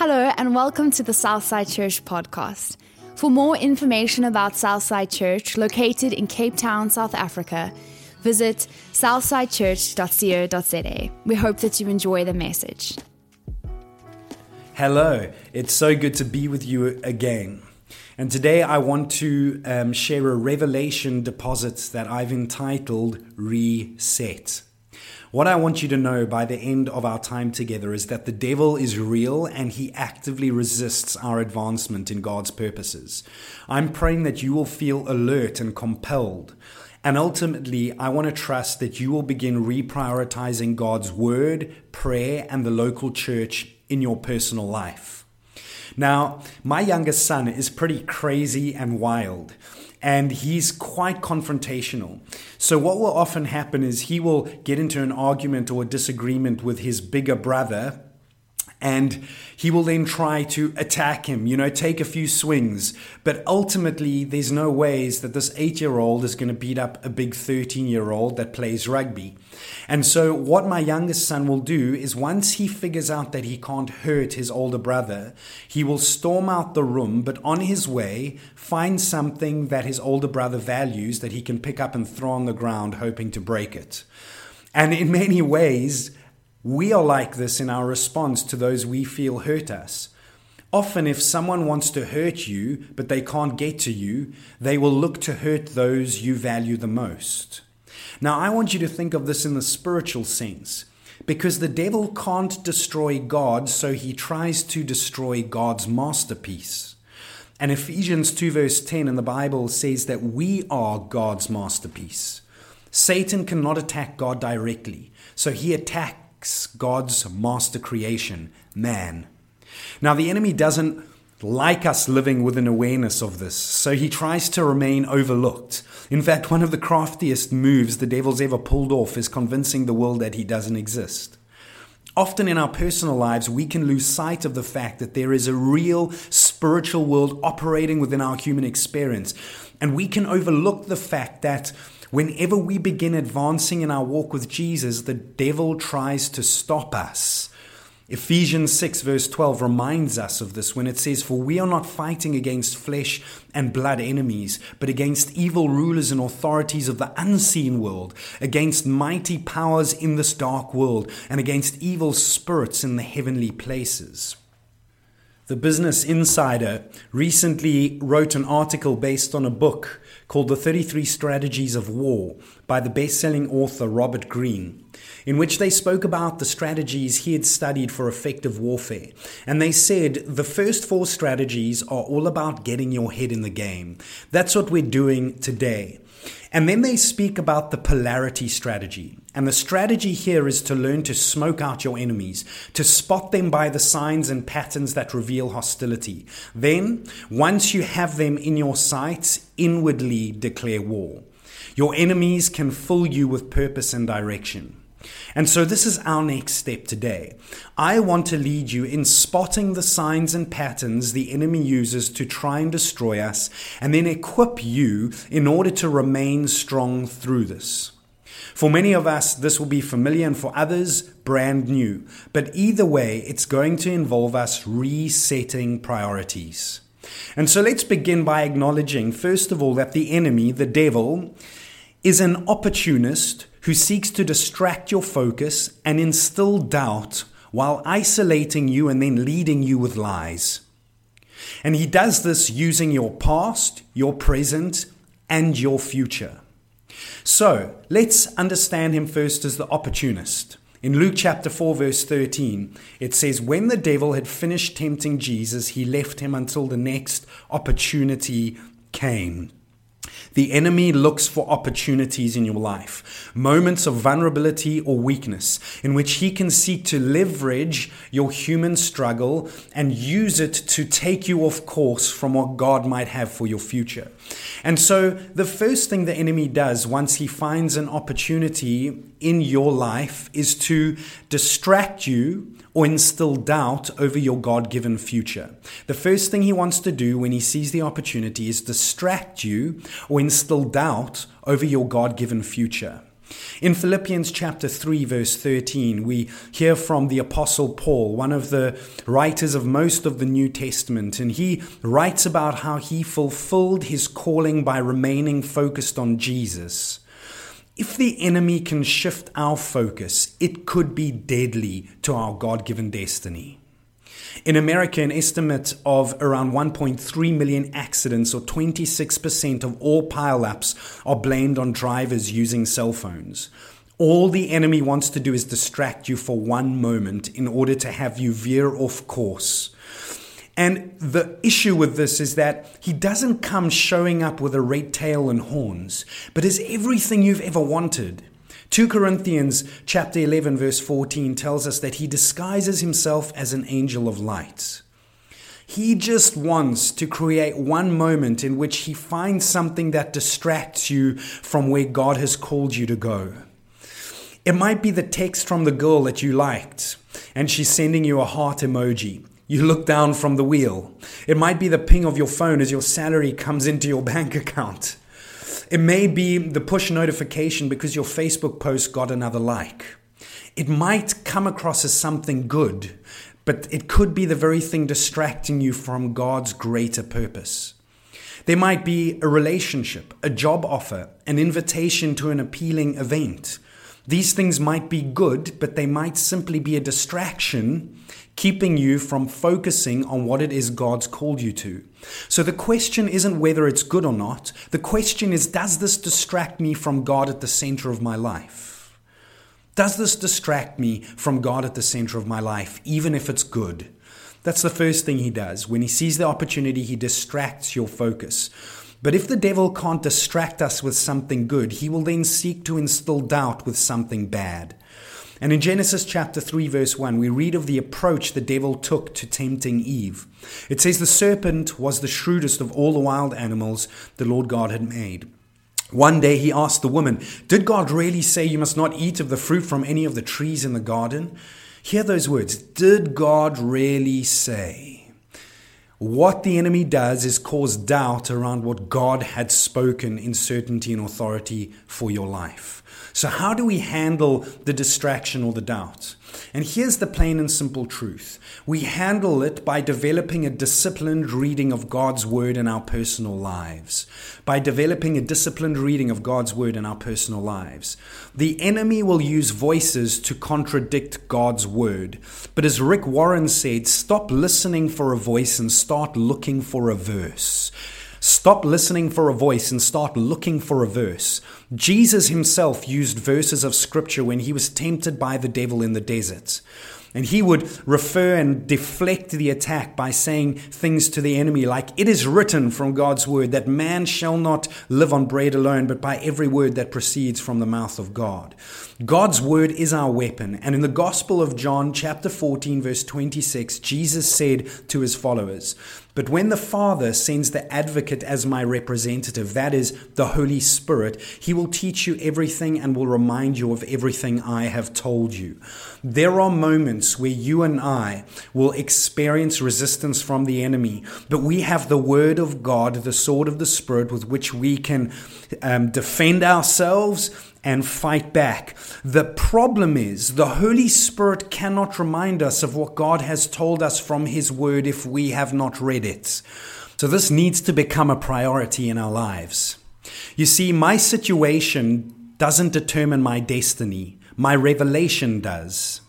Hello, and welcome to the Southside Church podcast. For more information about Southside Church, located in Cape Town, South Africa, visit southsidechurch.co.za. We hope that you enjoy the message. Hello, it's so good to be with you again. And today I want to um, share a revelation deposit that I've entitled Reset. What I want you to know by the end of our time together is that the devil is real and he actively resists our advancement in God's purposes. I'm praying that you will feel alert and compelled. And ultimately, I want to trust that you will begin reprioritizing God's word, prayer, and the local church in your personal life. Now, my youngest son is pretty crazy and wild and he's quite confrontational. So, what will often happen is he will get into an argument or a disagreement with his bigger brother and he will then try to attack him, you know, take a few swings. But ultimately, there's no ways that this eight year old is going to beat up a big 13 year old that plays rugby. And so, what my youngest son will do is once he figures out that he can't hurt his older brother, he will storm out the room, but on his way, find something that his older brother values that he can pick up and throw on the ground, hoping to break it. And in many ways, we are like this in our response to those we feel hurt us. Often, if someone wants to hurt you, but they can't get to you, they will look to hurt those you value the most. Now, I want you to think of this in the spiritual sense, because the devil can't destroy God, so he tries to destroy God's masterpiece. And Ephesians 2, verse 10 in the Bible says that we are God's masterpiece. Satan cannot attack God directly, so he God's master creation, man. Now, the enemy doesn't like us living with an awareness of this, so he tries to remain overlooked. In fact, one of the craftiest moves the devil's ever pulled off is convincing the world that he doesn't exist. Often in our personal lives, we can lose sight of the fact that there is a real spiritual world operating within our human experience. And we can overlook the fact that Whenever we begin advancing in our walk with Jesus, the devil tries to stop us. Ephesians 6, verse 12 reminds us of this when it says, For we are not fighting against flesh and blood enemies, but against evil rulers and authorities of the unseen world, against mighty powers in this dark world, and against evil spirits in the heavenly places. The Business Insider recently wrote an article based on a book called The 33 Strategies of War by the best selling author Robert Greene, in which they spoke about the strategies he had studied for effective warfare. And they said the first four strategies are all about getting your head in the game. That's what we're doing today. And then they speak about the polarity strategy. And the strategy here is to learn to smoke out your enemies, to spot them by the signs and patterns that reveal hostility. Then, once you have them in your sights, inwardly declare war. Your enemies can fill you with purpose and direction. And so, this is our next step today. I want to lead you in spotting the signs and patterns the enemy uses to try and destroy us, and then equip you in order to remain strong through this. For many of us, this will be familiar, and for others, brand new. But either way, it's going to involve us resetting priorities. And so let's begin by acknowledging, first of all, that the enemy, the devil, is an opportunist who seeks to distract your focus and instill doubt while isolating you and then leading you with lies. And he does this using your past, your present, and your future. So let's understand him first as the opportunist. In Luke chapter 4, verse 13, it says, When the devil had finished tempting Jesus, he left him until the next opportunity came. The enemy looks for opportunities in your life, moments of vulnerability or weakness, in which he can seek to leverage your human struggle and use it to take you off course from what God might have for your future. And so, the first thing the enemy does once he finds an opportunity in your life is to distract you or instill doubt over your God given future. The first thing he wants to do when he sees the opportunity is distract you or instill doubt over your God given future. In Philippians chapter 3 verse 13, we hear from the apostle Paul, one of the writers of most of the New Testament, and he writes about how he fulfilled his calling by remaining focused on Jesus. If the enemy can shift our focus, it could be deadly to our God given destiny. In America, an estimate of around 1.3 million accidents, or 26% of all pileups, are blamed on drivers using cell phones. All the enemy wants to do is distract you for one moment in order to have you veer off course. And the issue with this is that he doesn't come showing up with a red tail and horns, but is everything you've ever wanted. 2 Corinthians chapter 11 verse 14 tells us that he disguises himself as an angel of light. He just wants to create one moment in which he finds something that distracts you from where God has called you to go. It might be the text from the girl that you liked, and she's sending you a heart emoji. You look down from the wheel. It might be the ping of your phone as your salary comes into your bank account. It may be the push notification because your Facebook post got another like. It might come across as something good, but it could be the very thing distracting you from God's greater purpose. There might be a relationship, a job offer, an invitation to an appealing event. These things might be good, but they might simply be a distraction keeping you from focusing on what it is God's called you to. So the question isn't whether it's good or not. The question is, does this distract me from God at the center of my life? Does this distract me from God at the center of my life, even if it's good? That's the first thing he does. When he sees the opportunity, he distracts your focus. But if the devil can't distract us with something good, he will then seek to instill doubt with something bad. And in Genesis chapter 3, verse 1, we read of the approach the devil took to tempting Eve. It says, The serpent was the shrewdest of all the wild animals the Lord God had made. One day he asked the woman, Did God really say you must not eat of the fruit from any of the trees in the garden? Hear those words. Did God really say? What the enemy does is cause doubt around what God had spoken in certainty and authority for your life. So, how do we handle the distraction or the doubt? And here's the plain and simple truth we handle it by developing a disciplined reading of God's Word in our personal lives. By developing a disciplined reading of God's Word in our personal lives. The enemy will use voices to contradict God's Word. But as Rick Warren said, stop listening for a voice and start looking for a verse. Stop listening for a voice and start looking for a verse. Jesus himself used verses of scripture when he was tempted by the devil in the desert. And he would refer and deflect the attack by saying things to the enemy like, It is written from God's word that man shall not live on bread alone, but by every word that proceeds from the mouth of God. God's word is our weapon. And in the Gospel of John, chapter 14, verse 26, Jesus said to his followers, But when the Father sends the advocate as my representative, that is the Holy Spirit, he will teach you everything and will remind you of everything I have told you. There are moments where you and I will experience resistance from the enemy, but we have the Word of God, the sword of the Spirit, with which we can um, defend ourselves and fight back. The problem is the Holy Spirit cannot remind us of what God has told us from His Word if we have not read it. So this needs to become a priority in our lives. You see, my situation doesn't determine my destiny, my revelation does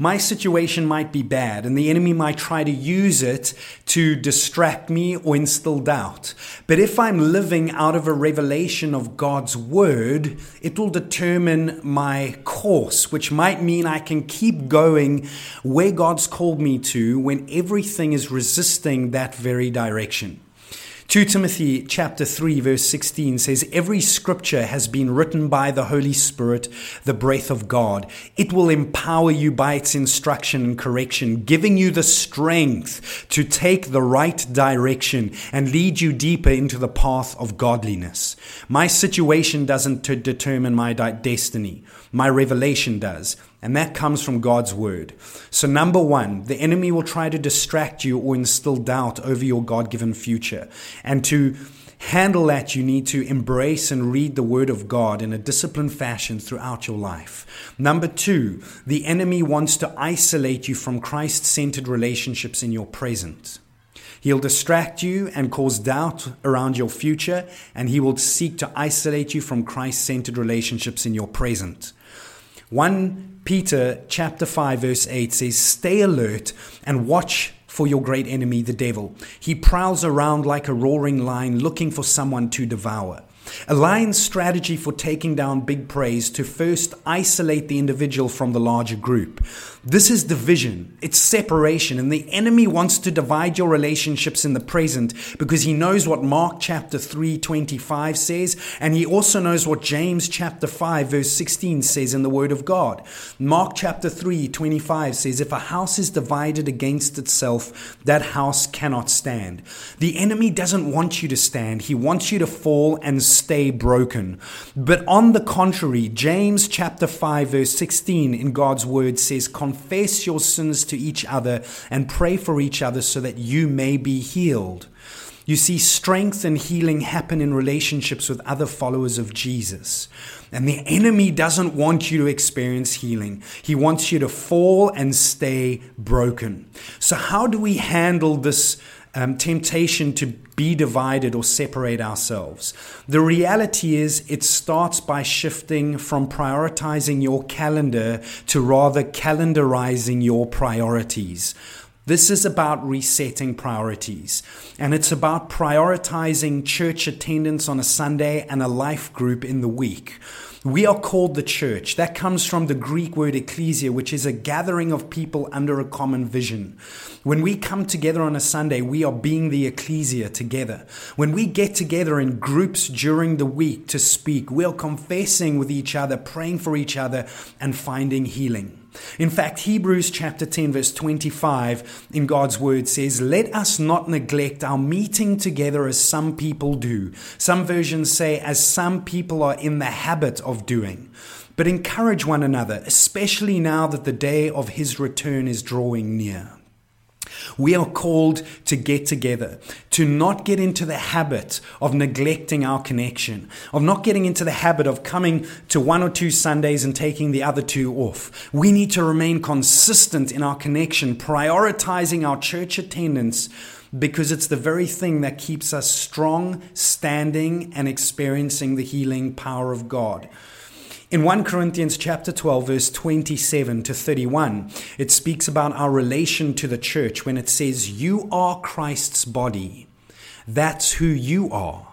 my situation might be bad and the enemy might try to use it to distract me or instill doubt. But if I'm living out of a revelation of God's word, it will determine my course, which might mean I can keep going where God's called me to when everything is resisting that very direction. 2 Timothy chapter 3 verse 16 says every scripture has been written by the Holy Spirit the breath of God. It will empower you by its instruction and correction giving you the strength to take the right direction and lead you deeper into the path of godliness. My situation doesn't determine my destiny. My revelation does and that comes from God's word. So, number one, the enemy will try to distract you or instill doubt over your God given future and to handle that, you need to embrace and read the Word of God in a disciplined fashion throughout your life. Number two, the enemy wants to isolate you from Christ centered relationships in your present. He'll distract you and cause doubt around your future, and he will seek to isolate you from Christ centered relationships in your present. 1 Peter chapter 5 verse 8 says stay alert and watch for your great enemy the devil he prowls around like a roaring lion looking for someone to devour a lion's strategy for taking down big prey is to first isolate the individual from the larger group. This is division, it's separation, and the enemy wants to divide your relationships in the present because he knows what Mark chapter 3 25 says, and he also knows what James chapter 5 verse 16 says in the Word of God. Mark chapter 3 25 says, If a house is divided against itself, that house cannot stand. The enemy doesn't want you to stand, he wants you to fall and stay broken. But on the contrary, James chapter 5 verse 16 in God's word says, confess your sins to each other and pray for each other so that you may be healed. You see, strength and healing happen in relationships with other followers of Jesus. And the enemy doesn't want you to experience healing. He wants you to fall and stay broken. So, how do we handle this um, temptation to be divided or separate ourselves. The reality is, it starts by shifting from prioritizing your calendar to rather calendarizing your priorities. This is about resetting priorities. And it's about prioritizing church attendance on a Sunday and a life group in the week. We are called the church. That comes from the Greek word ecclesia, which is a gathering of people under a common vision. When we come together on a Sunday, we are being the ecclesia together. When we get together in groups during the week to speak, we are confessing with each other, praying for each other, and finding healing. In fact, Hebrews chapter 10, verse 25 in God's word says, Let us not neglect our meeting together as some people do. Some versions say, as some people are in the habit of doing. But encourage one another, especially now that the day of his return is drawing near. We are called to get together, to not get into the habit of neglecting our connection, of not getting into the habit of coming to one or two Sundays and taking the other two off. We need to remain consistent in our connection, prioritizing our church attendance because it's the very thing that keeps us strong, standing, and experiencing the healing power of God. In 1 Corinthians chapter 12 verse 27 to 31, it speaks about our relation to the church when it says you are Christ's body. That's who you are.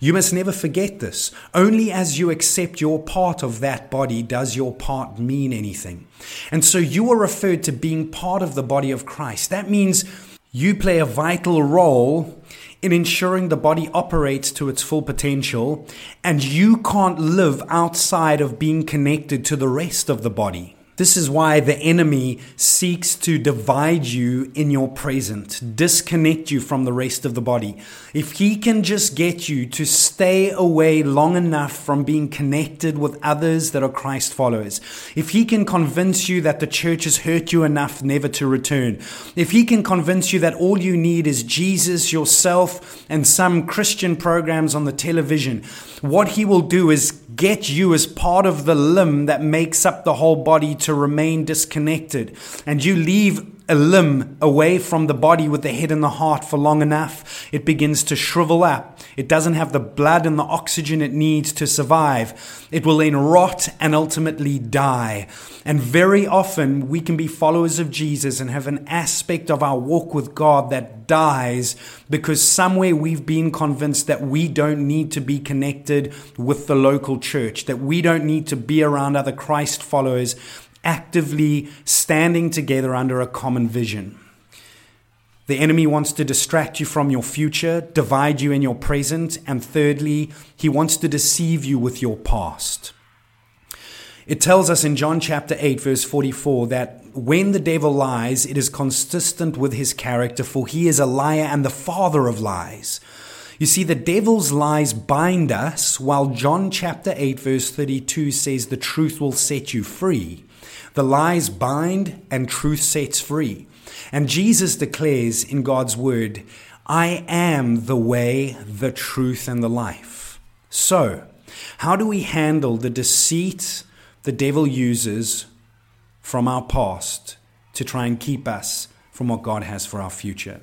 You must never forget this. Only as you accept your part of that body does your part mean anything. And so you are referred to being part of the body of Christ. That means you play a vital role in ensuring the body operates to its full potential, and you can't live outside of being connected to the rest of the body. This is why the enemy seeks to divide you in your present, disconnect you from the rest of the body. If he can just get you to stay away long enough from being connected with others that are Christ followers, if he can convince you that the church has hurt you enough never to return, if he can convince you that all you need is Jesus, yourself, and some Christian programs on the television, what he will do is get you as part of the limb that makes up the whole body to remain disconnected. And you leave a limb away from the body with the head and the heart for long enough, it begins to shrivel up. It doesn't have the blood and the oxygen it needs to survive. It will then rot and ultimately die. And very often we can be followers of Jesus and have an aspect of our walk with God that dies because somewhere we've been convinced that we don't need to be connected with the local church, that we don't need to be around other Christ followers actively standing together under a common vision. The enemy wants to distract you from your future, divide you in your present, and thirdly, he wants to deceive you with your past. It tells us in John chapter 8, verse 44, that when the devil lies, it is consistent with his character, for he is a liar and the father of lies. You see, the devil's lies bind us, while John chapter 8, verse 32 says the truth will set you free. The lies bind and truth sets free. And Jesus declares in God's word, I am the way, the truth, and the life. So, how do we handle the deceit the devil uses from our past to try and keep us from what God has for our future?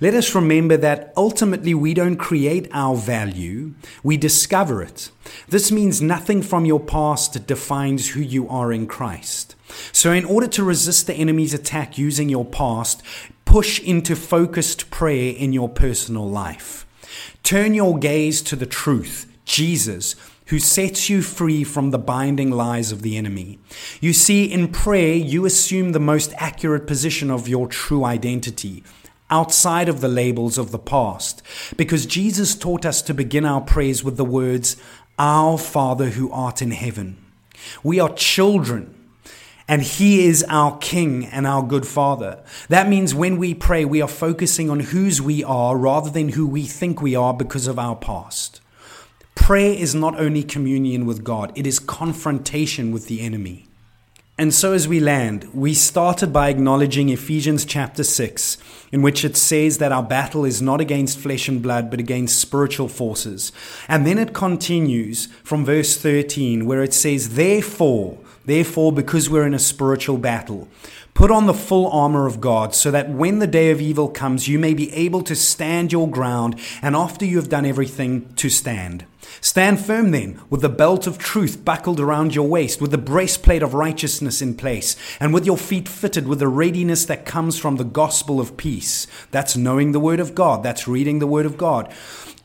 Let us remember that ultimately we don't create our value, we discover it. This means nothing from your past defines who you are in Christ. So, in order to resist the enemy's attack using your past, push into focused prayer in your personal life. Turn your gaze to the truth, Jesus, who sets you free from the binding lies of the enemy. You see, in prayer, you assume the most accurate position of your true identity outside of the labels of the past. Because Jesus taught us to begin our prayers with the words, Our Father who art in heaven. We are children. And he is our king and our good father. That means when we pray, we are focusing on whose we are rather than who we think we are because of our past. Prayer is not only communion with God, it is confrontation with the enemy. And so, as we land, we started by acknowledging Ephesians chapter 6, in which it says that our battle is not against flesh and blood, but against spiritual forces. And then it continues from verse 13, where it says, Therefore, therefore, because we're in a spiritual battle, Put on the full armor of God so that when the day of evil comes, you may be able to stand your ground, and after you have done everything, to stand. Stand firm then, with the belt of truth buckled around your waist, with the breastplate of righteousness in place, and with your feet fitted with the readiness that comes from the gospel of peace. That's knowing the word of God, that's reading the word of God.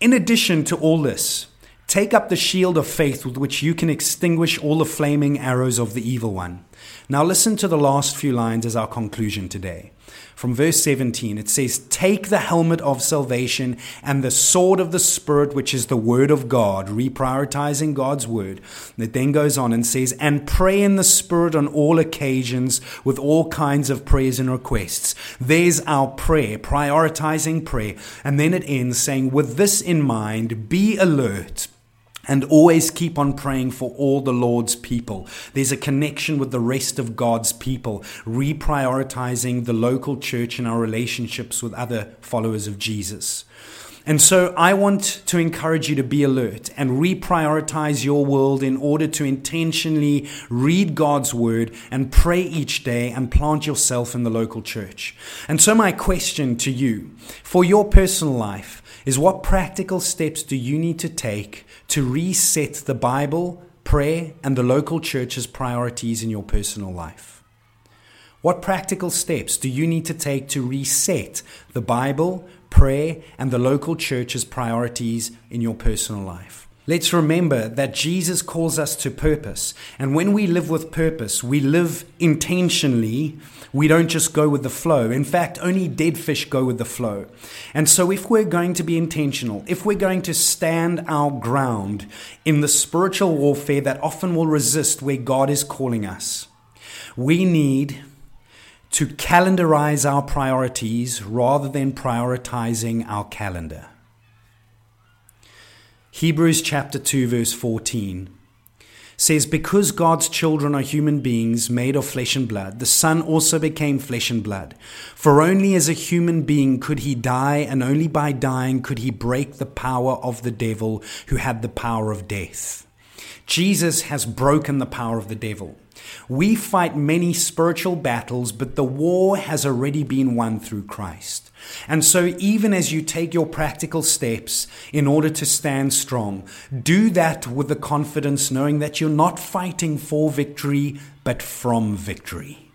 In addition to all this, Take up the shield of faith with which you can extinguish all the flaming arrows of the evil one. Now, listen to the last few lines as our conclusion today. From verse 17, it says, Take the helmet of salvation and the sword of the Spirit, which is the word of God, reprioritizing God's word. It then goes on and says, And pray in the Spirit on all occasions with all kinds of prayers and requests. There's our prayer, prioritizing prayer. And then it ends saying, With this in mind, be alert and always keep on praying for all the Lord's people. There's a connection with the rest of God's people, reprioritizing the local church and our relationships with other followers of Jesus. And so I want to encourage you to be alert and reprioritize your world in order to intentionally read God's word and pray each day and plant yourself in the local church. And so my question to you for your personal life is what practical steps do you need to take to reset the Bible, prayer, and the local church's priorities in your personal life? What practical steps do you need to take to reset the Bible, prayer, and the local church's priorities in your personal life? Let's remember that Jesus calls us to purpose. And when we live with purpose, we live intentionally. We don't just go with the flow. In fact, only dead fish go with the flow. And so, if we're going to be intentional, if we're going to stand our ground in the spiritual warfare that often will resist where God is calling us, we need to calendarize our priorities rather than prioritizing our calendar. Hebrews chapter 2, verse 14 says, Because God's children are human beings made of flesh and blood, the Son also became flesh and blood. For only as a human being could he die, and only by dying could he break the power of the devil who had the power of death. Jesus has broken the power of the devil. We fight many spiritual battles, but the war has already been won through Christ. And so, even as you take your practical steps in order to stand strong, do that with the confidence knowing that you're not fighting for victory, but from victory.